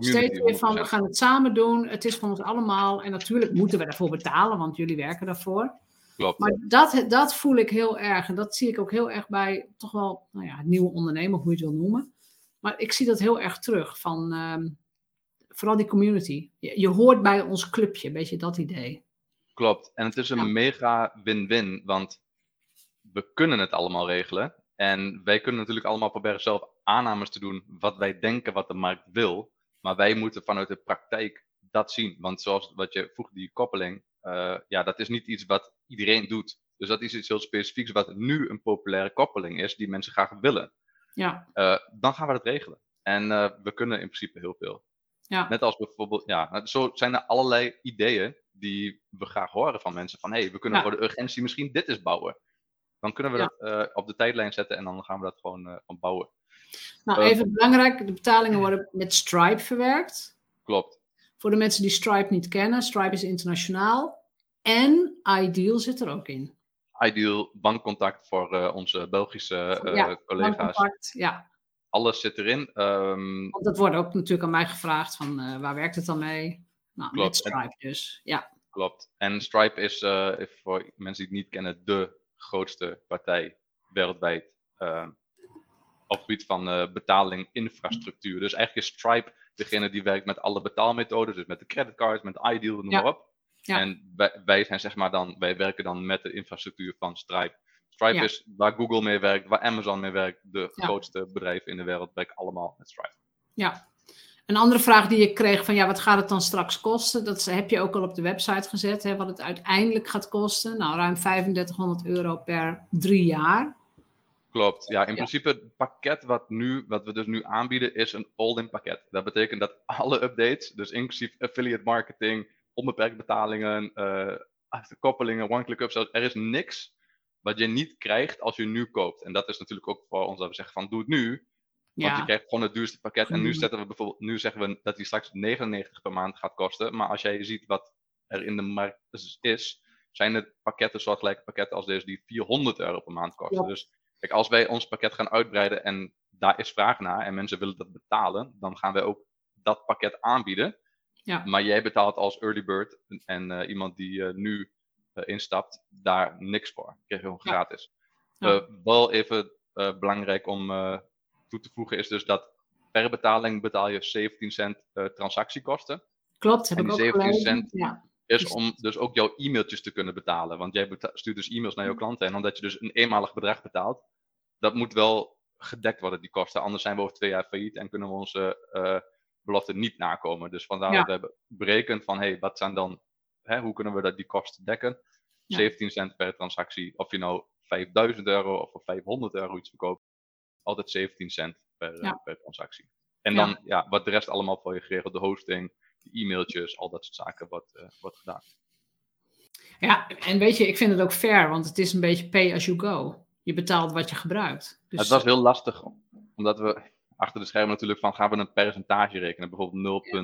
Steeds weer van, we gaan het samen doen. Het is van ons allemaal. En natuurlijk moeten we daarvoor betalen, want jullie werken daarvoor. Klopt. Maar dat, dat voel ik heel erg. En dat zie ik ook heel erg bij toch wel nou ja, nieuwe ondernemer, hoe je het wil noemen. Maar ik zie dat heel erg terug van ehm, vooral die community. Je, je, hoort bij ons clubje, een beetje dat idee. Klopt. En het is een mega win-win, want we kunnen het allemaal regelen. En wij kunnen natuurlijk allemaal proberen zelf aannames te doen wat wij denken wat de markt wil. Maar wij moeten vanuit de praktijk dat zien. Want zoals wat je vroeg, die koppeling, uh, ja, dat is niet iets wat iedereen doet. Dus dat is iets heel specifieks wat nu een populaire koppeling is, die mensen graag willen. Ja. Uh, dan gaan we dat regelen. En uh, we kunnen in principe heel veel. Ja. Net als bijvoorbeeld, ja, zo zijn er allerlei ideeën die we graag horen van mensen. Van hé, hey, we kunnen voor de urgentie misschien dit eens bouwen. Dan kunnen we dat op de tijdlijn zetten en dan gaan we dat gewoon, gewoon bouwen. Nou, ehm, even belangrijk, de betalingen worden met Stripe verwerkt. Klopt. Voor de mensen die Stripe niet kennen, Stripe is internationaal. En Ideal zit er ook in. Ideal, bankcontact voor uh, onze Belgische uh, ja, collega's. Ja, Alles zit erin. Um, dat wordt ook natuurlijk aan mij gevraagd van uh, waar werkt het dan mee? Nou, Klopt. met Stripe dus, ja. Klopt. En Stripe is voor mensen die het niet kennen de grootste partij wereldwijd uh, op het gebied van uh, betaling infrastructuur. Dus eigenlijk is Stripe degene die werkt met alle betaalmethoden, dus met de creditcards, met Ideal, noem maar op. Ja. En wij, wij, zijn zeg maar dan, wij werken dan met de infrastructuur van Stripe. Stripe is waar Google mee werkt, waar Amazon mee werkt, de grootste bedrijven in de wereld werken allemaal met Stripe. Ja, een andere vraag die ik kreeg van ja, wat gaat het dan straks kosten? Dat heb je ook al op de website gezet, hè, wat het uiteindelijk gaat kosten. Nou, ruim 3500 euro per drie jaar. Klopt, ja. In principe het pakket wat, nu, wat we dus nu aanbieden is een all-in pakket. Dat betekent dat alle updates, dus inclusief affiliate marketing, onbeperkte betalingen, uh, koppelingen, one-click upsells, er is niks wat je niet krijgt als je nu koopt. En dat is natuurlijk ook voor ons dat we zeggen van doe het nu, want je krijgt gewoon het duurste pakket. En nu, zetten we bijvoorbeeld, nu zeggen we dat die straks 99 per maand gaat kosten. Maar als jij ziet wat er in de markt is, zijn het pakketten soortgelijke pakketten als deze die 400 euro per maand kosten. Dus kijk, als wij ons pakket gaan uitbreiden en daar is vraag naar en mensen willen dat betalen, dan gaan wij ook dat pakket aanbieden. Ja. Maar jij betaalt als early bird en uh, iemand die uh, nu uh, instapt, daar niks voor. Je krijgt gewoon gratis. Ja. wel even belangrijk om toe te voegen is dus dat per betaling betaal je 17 cent transactiekosten. Klopt, heb en ik ook 17 cent ja. Is om dus ook jouw e-mailtjes te kunnen betalen. Want jij stuurt dus e-mails naar jouw klanten. En omdat je dus een eenmalig bedrag betaalt, dat moet wel gedekt worden, die kosten. Anders zijn we over twee jaar failliet en kunnen we onze uh, belofte niet nakomen. Dus vandaar dat we hebben berekend van, hey, wat zijn dan, hè, hoe kunnen we dat, die kosten dekken? 17 cent per transactie. Of je nou 5000 euro of voor 500 euro iets verkoopt altijd 17 cent per, eh, per transactie. En dan ja. wat de rest allemaal voor je geregeld, de hosting, e-mailtjes, al dat soort zaken wordt, uh, wordt gedaan. Ja, en weet je, ik vind het ook fair, want het is een beetje pay as you go. Je betaalt wat je gebruikt. Dus... Het was heel lastig, omdat we achter de schermen natuurlijk van gaan we een percentage rekenen, bijvoorbeeld 0,5%.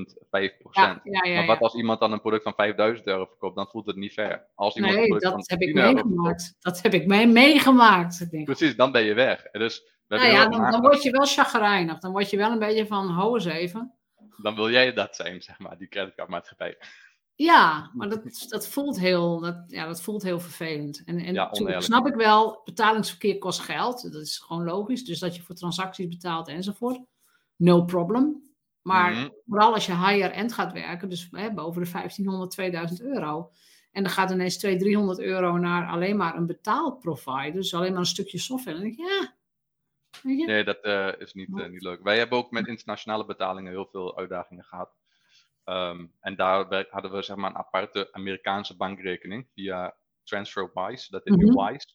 Ja, ja, maar wat als iemand dan een product van 5000 euro verkoopt, dan voelt het niet fair. Als iemand nee, dat heb ik meegemaakt. dat heb ik mee meegemaakt. Denk. Precies, dan ben je weg. Dus nou ja, dan, dan, word je wel chagrijnig. Dan word je wel een beetje van, hou eens even. Dan wil jij dat zijn, zeg maar, die creditcardmaatschappij. Ja, maar dat, dat, voelt, heel, dat, ja, dat voelt heel vervelend. En, en ja, snap ik wel, betalingsverkeer kost geld. Dat is gewoon logisch. Dus dat je voor transacties betaalt enzovoort. No problem. Maar mhm. vooral als je higher-end gaat werken, dus hè, boven de 1500, 2000 euro. En dan gaat ineens 200, 300 euro naar alleen maar een betaalprovider. Dus alleen maar een stukje software. En dan denk ik, ja, Nee, dat uh, is niet, uh, niet leuk. Wij hebben ook met internationale betalingen heel veel uitdagingen gehad. Um, en daar hadden we zeg maar een aparte Amerikaanse bankrekening via TransferWise. Dat is mm -hmm. Wise.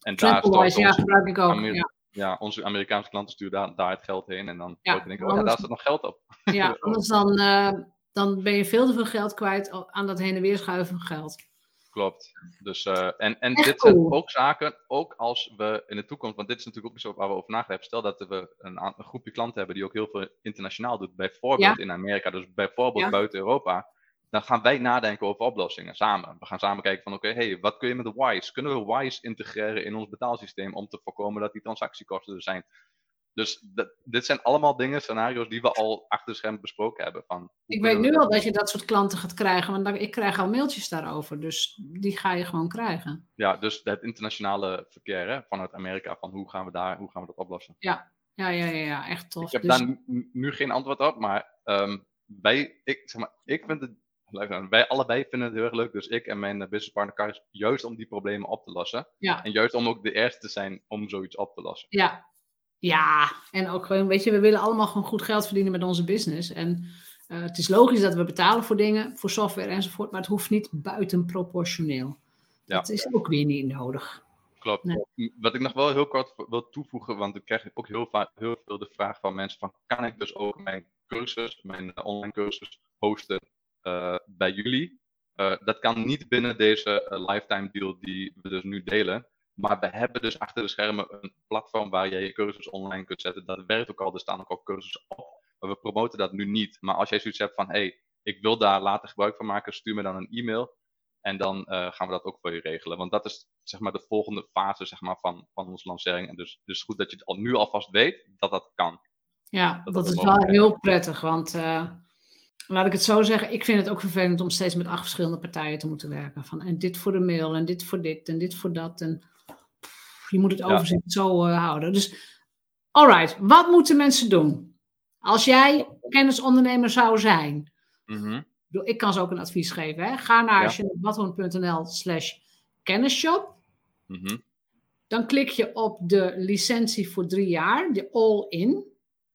En daar Wise, ja, gebruik ik ook. Ja. ja. onze Amerikaanse klanten sturen daar, daar het geld heen. En dan ja, denken, oh ja, daar staat nog geld op. Ja, anders dan, uh, dan ben je veel te veel geld kwijt aan dat heen en weer schuiven van geld. Klopt. Dus, uh, en en dit zijn ook zaken, ook als we in de toekomst, want dit is natuurlijk ook iets waar we over nagedacht hebben. Stel dat we een, een, groepje klanten hebben die ook heel veel internationaal doet, bijvoorbeeld in Amerika, dus bijvoorbeeld buiten Europa. Dan gaan wij nadenken over oplossingen samen. We gaan samen kijken van oké, hey, wat kun je met de WISE? Kunnen we WISE integreren in ons betaalsysteem om te voorkomen dat die transactiekosten er zijn? Dus dit zijn allemaal dingen, scenario's die we al achter de schermen besproken hebben. Van, ik weet nu al dat je dat soort klanten gaat krijgen, want ik krijg al mailtjes daarover. Dus die ga je gewoon krijgen. Ja, dus het internationale verkeer hè, vanuit Amerika, van hoe gaan we, daar, hoe gaan we dat oplossen? Ja, ja, ja, ja, ja echt tof. Ik heb dus... daar nu geen antwoord op, maar um, wij, ik, zeg maar, ik vind het wij allebei vinden het heel erg leuk, dus ik en mijn businesspartner Karis, juist om die problemen op te lossen. Ja. En juist om ook de eerste te zijn om zoiets op te lossen. Ja, ja, en ook gewoon, weet je, we willen allemaal gewoon goed geld verdienen met onze business. En uh, het is logisch dat we betalen voor dingen, voor software enzovoort, maar het hoeft niet buitenproportioneel. Ja. Dat is ook weer niet nodig. Klopt. Nee. Wat ik nog wel heel kort wil toevoegen, want ik krijg ook heel, vaak, heel veel de vraag van mensen van, kan ik dus ook mijn cursus, mijn online cursus hosten uh, bij jullie? Uh, dat kan niet binnen deze lifetime deal die we dus nu delen. Maar we hebben dus achter de schermen een platform waar je je cursus online kunt zetten. Dat werkt ook al, er staan ook al cursussen op. Maar we promoten dat nu niet. Maar als jij zoiets hebt van, hey, ik wil daar later gebruik van maken, stuur me dan een e-mail. En dan gaan we dat ook voor je regelen. Want dat is zeg maar de volgende fase zeg maar, van, van onze lancering. En dus, dus goed dat je het al, nu alvast weet dat dat kan. Ja, dat, is wel heel prettig. Want laat ik het zo zeggen, ik vind het ook vervelend om steeds met acht verschillende partijen te moeten werken. Van, en dit voor de mail, en dit voor dit, en dit voor dat. En je moet het overzicht zo uh, houden. Dus, alright, wat moeten mensen doen? Als jij kennisondernemer zou zijn, mm ik kan ze ook een advies geven. Hè? Ga naar ja. slash kennisshop. Mhm. Dan klik je op de licentie voor drie jaar, de all-in.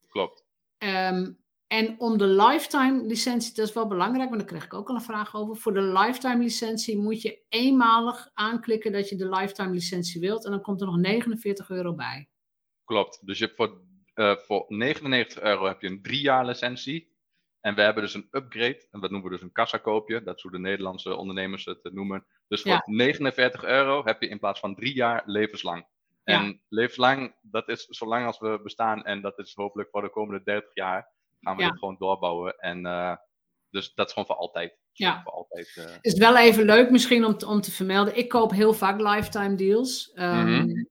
Klopt. Um, en om de lifetime licentie, dat is wel belangrijk, want daar krijg ik ook al een vraag over. Voor de lifetime licentie moet je eenmalig aanklikken dat je de lifetime licentie wilt. En dan komt er nog 49 euro bij. Klopt. Dus je hebt voor, uh, voor 99 euro heb je een drie jaar licentie. En we hebben dus een upgrade. En dat noemen we dus een kassakoopje. Dat is hoe de Nederlandse ondernemers het noemen. Dus voor 49 euro heb je in plaats van drie jaar levenslang. En levenslang, dat is zolang als we bestaan. En dat is hopelijk voor de komende 30 jaar gaan we dit gewoon doorbouwen. En uh, dus dat is gewoon voor altijd. Ja. Voor altijd uh... Is wel even leuk misschien om, te, om te vermelden. Ik koop heel vaak lifetime deals. Um,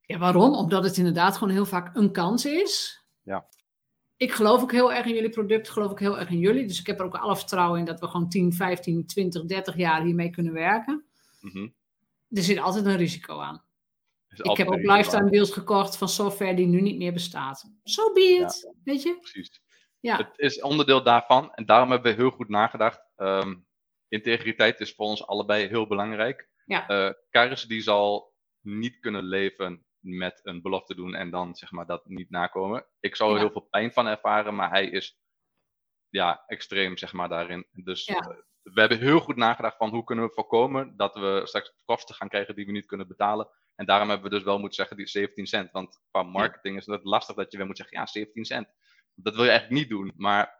ja, waarom? Omdat het inderdaad gewoon heel vaak een kans is. Ja. Ik geloof ook heel erg in jullie product, geloof ik heel erg in jullie. Dus ik heb er ook alle vertrouwen in dat we gewoon 10, 15, 20, 30 jaar hiermee kunnen werken. Mm -hmm. Er zit altijd een risico aan. Ik heb ook lifetime deals gekocht van software die nu niet meer bestaat. Zo so be it, weet je? Precies. Ja. Het is onderdeel daarvan en daarom hebben we heel goed nagedacht. Um, integriteit is voor ons allebei heel belangrijk. Ja. Uh, Karis die zal niet kunnen leven met een belofte doen en dan zeg maar dat niet nakomen. Ik zou er heel veel pijn van ervaren, maar hij is ja, extreem zeg maar daarin. Dus ja. uh, we hebben heel goed nagedacht van hoe kunnen we voorkomen dat we straks kosten gaan krijgen die we niet kunnen betalen. En daarom hebben we dus wel moeten zeggen die 17 cent. Want qua marketing is het lastig dat je weer moet zeggen, ja, 17 cent. Dat wil je eigenlijk niet doen, maar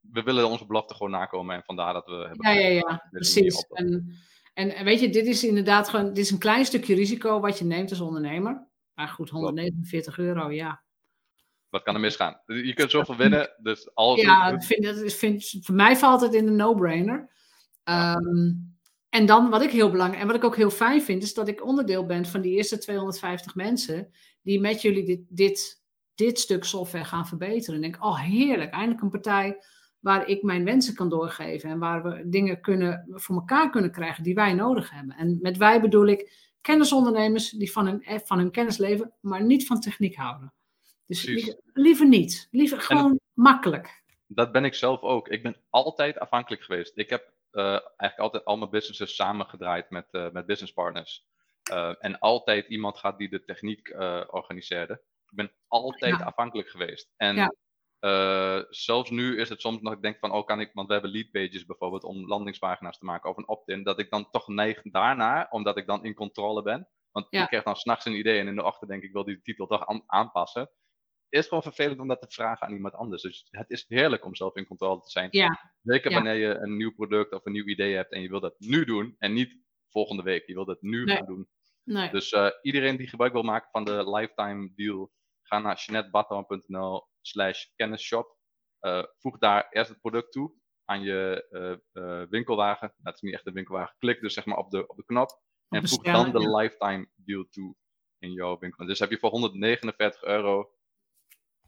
we willen onze belofte gewoon nakomen en vandaar dat we hebben. Ja, ja, ja, precies. En, en weet je, dit is inderdaad gewoon, dit is een klein stukje risico wat je neemt als ondernemer. Maar goed, 149 euro, ja. Wat kan er misgaan? Je kunt zoveel winnen, dus al. Ja, vind, vind, voor mij valt het in de no-brainer. Um, en dan wat ik heel belangrijk en wat ik ook heel fijn vind, is dat ik onderdeel ben van die eerste 250 mensen die met jullie dit, dit, dit stuk software gaan verbeteren. En denk, oh heerlijk, eindelijk een partij waar ik mijn wensen kan doorgeven en waar we dingen kunnen, voor elkaar kunnen krijgen die wij nodig hebben. En met wij bedoel ik kennisondernemers die van hun, van hun kennis leven, maar niet van techniek houden. Dus liever, liever, niet, liever gewoon makkelijk. Dat ben ik zelf ook. Ik ben altijd afhankelijk geweest. Ik heb eigenlijk altijd al mijn businesses samengedraaid met, uh, met business partners. Uh, en altijd iemand gaat die de techniek organiseerde. Ik ben altijd afhankelijk geweest. En ja. zelfs nu is het soms nog, ik denk van, oh kan ik, want we hebben lead pages bijvoorbeeld om landingspagina's te maken of een opt-in, dat ik dan toch neig daarna, omdat ik dan in controle ben. Want ik krijg dan s'nachts een idee en in de ochtend denk ik, wil die titel toch aan, aanpassen is gewoon vervelend om dat te vragen aan iemand anders. Dus het is heerlijk om zelf in controle te zijn. Ja. Zeker wanneer je een nieuw product of een nieuw idee hebt en je wil dat nu doen en niet volgende week. Je wil dat nu gaan doen. Nee. Dus uh, iedereen die gebruik wil maken van de lifetime deal, ga naar jeanettebatman.nl slash kennisshop. Uh, voeg daar eerst het product toe aan je uh, winkelwagen. Dat is niet echt een winkelwagen. Klik dus zeg maar op de, op de knop. En voeg dan de lifetime deal toe in jouw winkel. Dus heb je voor 149 euro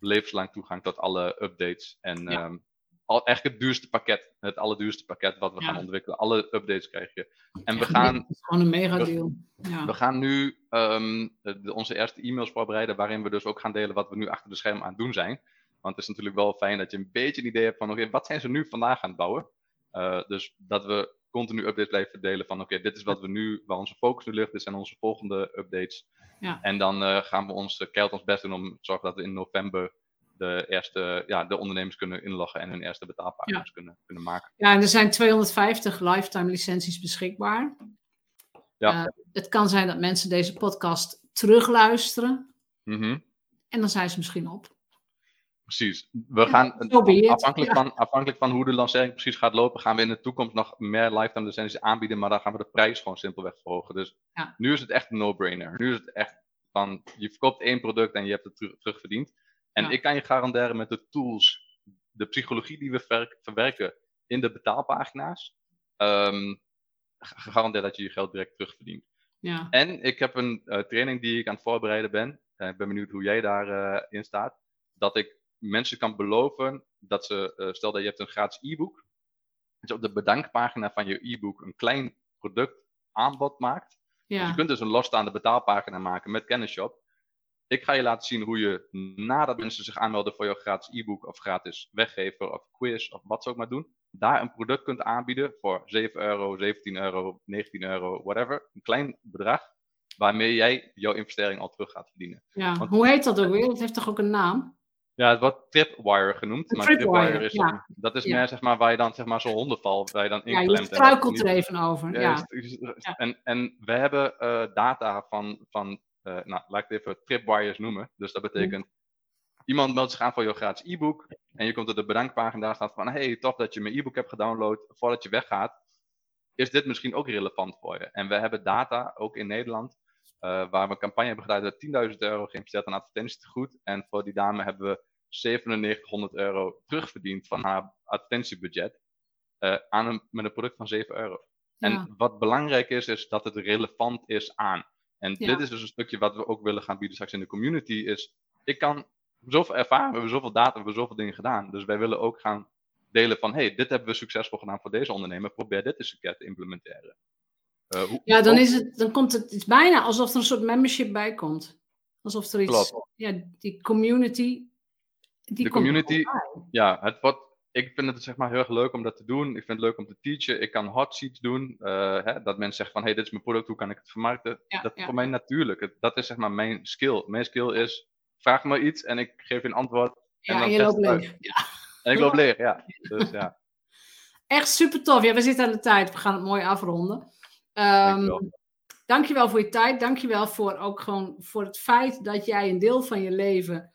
levenslang toegang tot alle updates. En ja. um, al, eigenlijk het duurste pakket, het allerduurste pakket wat we gaan ontwikkelen. Alle updates krijg je. En we gaan. Het is gewoon een mega deal. Ja. We gaan nu um, de, onze eerste e-mails voorbereiden, waarin we dus ook gaan delen wat we nu achter de schermen aan het doen zijn. Want het is natuurlijk wel fijn dat je een beetje een idee hebt van, oké, wat zijn ze nu vandaag aan het bouwen? Uh, dus dat we continu updates blijven delen van, oké, dit is wat we nu, waar onze focus nu ligt, dit zijn onze volgende updates. Ja. En dan uh, gaan we ons, uh, keihard ons best doen om te zorgen dat we in november de eerste, ja, de ondernemers kunnen inloggen en hun eerste betaalpagina's kunnen, kunnen maken. Ja, en er zijn 250 lifetime licenties beschikbaar. Ja. Uh, het kan zijn dat mensen deze podcast terugluisteren. Mm -hmm. En dan zijn ze misschien op. Precies. We gaan, afhankelijk, van, afhankelijk van hoe de lancering precies gaat lopen, gaan we in de toekomst nog meer lifetime licenties aanbieden, maar dan gaan we de prijs gewoon simpelweg verhogen. Dus ja. nu is het echt een no-brainer. Nu is het echt van, je verkoopt één product en je hebt het terug, terugverdiend. En ik kan je garanderen met de tools, de psychologie die we verwerken in de betaalpagina's, um, gegarandeerd dat je je geld direct terugverdient. Ja. En ik heb een training die ik aan het voorbereiden ben. ik ben benieuwd hoe jij daarin in staat. Dat ik mensen kan beloven dat ze, stel dat je hebt een gratis e-book. Dat je op de bedankpagina van je e-book een klein product aanbod maakt. Dus je kunt dus een losstaande betaalpagina maken met Kennisshop. Ik ga je laten zien hoe je nadat mensen zich aanmelden voor jouw gratis e-book of gratis weggever of quiz of wat ze ook maar doen, daar een product kunt aanbieden voor 7 euro, 17 euro, 19 euro, whatever. Een klein bedrag waarmee jij jouw investering al terug gaat verdienen. Ja, hoe heet dat ook weer? Dat heeft toch ook een naam? Ja, het wordt Tripwire genoemd. maar Tripwire, is, ja. dat is meer zeg maar, waar je dan zeg maar, zo'n hondenval waar je dan inklemt. Ja, je struikelt er even over. Ja, En, en we hebben uh, data van, van uh, nou, laat ik het even tripwires noemen. Dus dat betekent, iemand meldt zich aan voor je gratis e-book. En je komt op de bedankpagina, daar staat van, hey, tof dat je mijn e-book hebt gedownload. Voordat je weggaat, is dit misschien ook relevant voor je. En we hebben data, ook in Nederland, waar we een campagne hebben gedaan dat 10.000 euro geïnvesteerd aan advertentiegoed. En voor die dame hebben we 9700 euro terugverdiend van haar advertentiebudget uh, aan een, met een product van 7 euro. En wat belangrijk is, is dat het relevant is aan. En dit is dus een stukje wat we ook willen gaan bieden straks in de community. Is, ik kan zoveel ervaren, we hebben zoveel data, we hebben zoveel dingen gedaan. Dus wij willen ook gaan delen van, hey, dit hebben we succesvol gedaan voor deze ondernemer. Probeer dit eens een keer te implementeren. Hoe, ja, dan, is het, dan komt het, het is bijna alsof er een soort membership bij komt. Alsof er iets, Klopt. ja, die community. Die de community, ja, het wordt, ik vind het zeg maar heel erg leuk om dat te doen. Ik vind het leuk om te teachen. Ik kan hot sheets doen. Uh, hè, dat mensen zeggen van, hey, dit is mijn product, hoe kan ik het vermarkten? dat is voor mij natuurlijk. Dat is zeg maar mijn skill. Mijn skill is, vraag me iets en ik geef je een antwoord. Ja, en, dan je loopt leeg. Ja. En ik loop leeg, ja. Dus, ja. Echt super tof. Ja, we zitten aan de tijd. We gaan het mooi afronden. Um, dankjewel. dankjewel voor je tijd. Dankjewel voor ook gewoon voor het feit dat jij een deel van je leven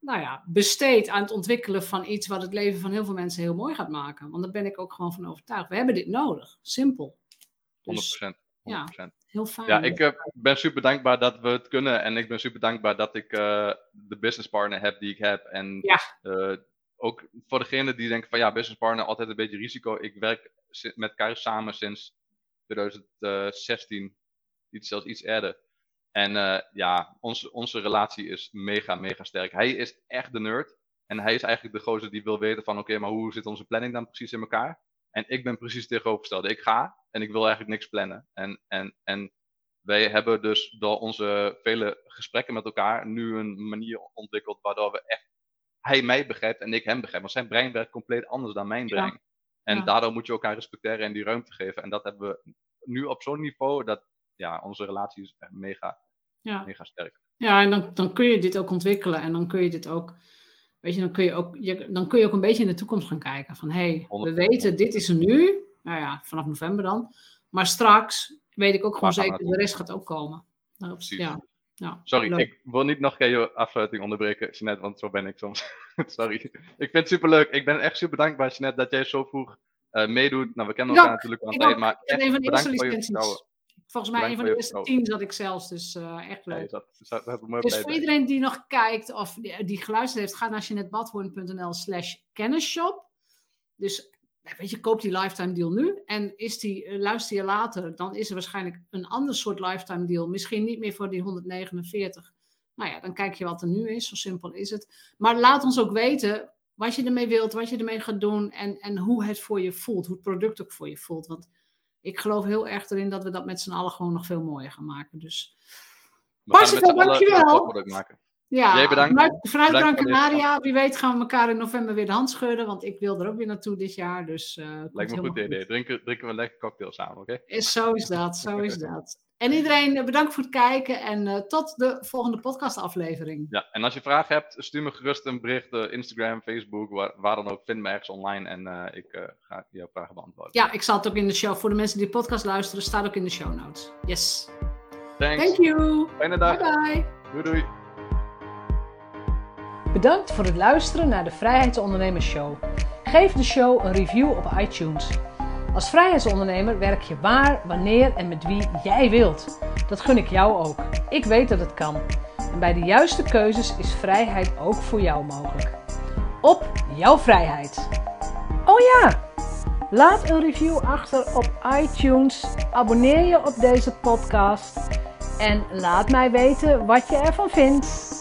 nou ja, besteed aan het ontwikkelen van iets wat het leven van heel veel mensen heel mooi gaat maken. Want daar ben ik ook gewoon van overtuigd. We hebben dit nodig. Simpel. 100%. 100%. Ja, heel fijn. Ja, ik uh, ben super dankbaar dat we het kunnen. En ik ben super dankbaar dat ik uh, de businesspartner heb die ik heb. En ja. uh, ook voor degene die denken van ja, businesspartner, altijd een beetje risico. Ik werk met Karis samen sinds 2016, iets, zelfs iets eerder. En uh, ja, onze, onze relatie is mega, mega sterk. Hij is echt de nerd. En hij is eigenlijk de gozer die wil weten van oké, maar hoe zit onze planning dan precies in elkaar? En ik ben precies tegenovergesteld. Ik ga en ik wil eigenlijk niks plannen. En, en, en wij hebben dus door onze vele gesprekken met elkaar nu een manier ontwikkeld waardoor we echt hij mij begrijpt en ik hem begrijp. Want zijn brein werkt compleet anders dan mijn brein. En daardoor moet je elkaar respecteren en die ruimte geven. En dat hebben we nu op zo'n niveau dat ja, onze relatie is mega, ja. mega sterk. Ja, en dan, dan kun je dit ook ontwikkelen en dan kun je dit ook, weet je, dan kun je ook, je, dan kun je ook een beetje in de toekomst gaan kijken. Van hé, hey, we weten, dit is er nu, nou ja, vanaf november dan. Maar straks weet ik ook gewoon zeker, de rest gaat ook komen. Nou. Ja. Ja, Sorry, ik wil niet nog keer je afsluiting onderbreken, Jeanette, want zo ben ik soms. Sorry. Ik vind het superleuk. Ik ben echt super dankbaar, Jeanette, dat jij zo vroeg uh, meedoet. Nou, we kennen elkaar natuurlijk al een tijd, maar echt een van de bedankt voor je Volgens mij een van de eerste tien zat ik zelfs, dus uh, echt leuk. dat, dat, dat dus voor iedereen die nog kijkt of die, die geluisterd heeft, ga naar jeanettebadhoorn.nl slash kennisshop. Dus weet je, koop die lifetime deal nu. En is die, eh, luister je later, dan is er waarschijnlijk een ander soort lifetime deal. Misschien niet meer voor die 149. Nou ja, dan kijk je wat er nu is. Zo simpel is het. Maar laat ons ook weten wat je ermee wilt, wat je ermee gaat doen. En, en hoe het voor je voelt. Hoe het product ook voor je voelt. Want ik geloof heel erg erin dat we dat met z'n allen gewoon nog veel mooier gaan maken. Dus. Parsifal, dankjewel. Ja, Jij bedankt. Vanuit, Gran Canaria, wie weet gaan we elkaar in november weer de hand schudden, want ik wil er ook weer naartoe dit jaar. Dus, uh, Lijkt me een goed idee. Drinken, drinken we een lekker cocktail samen, oké? Is Zo is dat, zo is dat. En iedereen eh, bedankt voor het kijken en uh, tot de volgende podcastaflevering. Ja, en als je vragen hebt, stuur me gerust een bericht, uh, Instagram, Facebook, waar, waar, dan ook. Vind me ergens online en ik ga jouw vragen beantwoorden. Ja, ik zal het ook in de show, voor de mensen die de podcast luisteren, staat ook in de show notes. Yes. Thanks. Thank you. Fijne dag. Bye bye. Doei doei. Bedankt voor het luisteren naar de Vrijheidsondernemers Show. Geef de show een review op iTunes. Als vrijheidsondernemer werk je waar, wanneer en met wie jij wilt. Dat gun ik jou ook. Ik weet dat het kan. En bij de juiste keuzes is vrijheid ook voor jou mogelijk. Op jouw vrijheid. Oh ja! Laat een review achter op iTunes. Abonneer je op deze podcast. En laat mij weten wat je ervan vindt.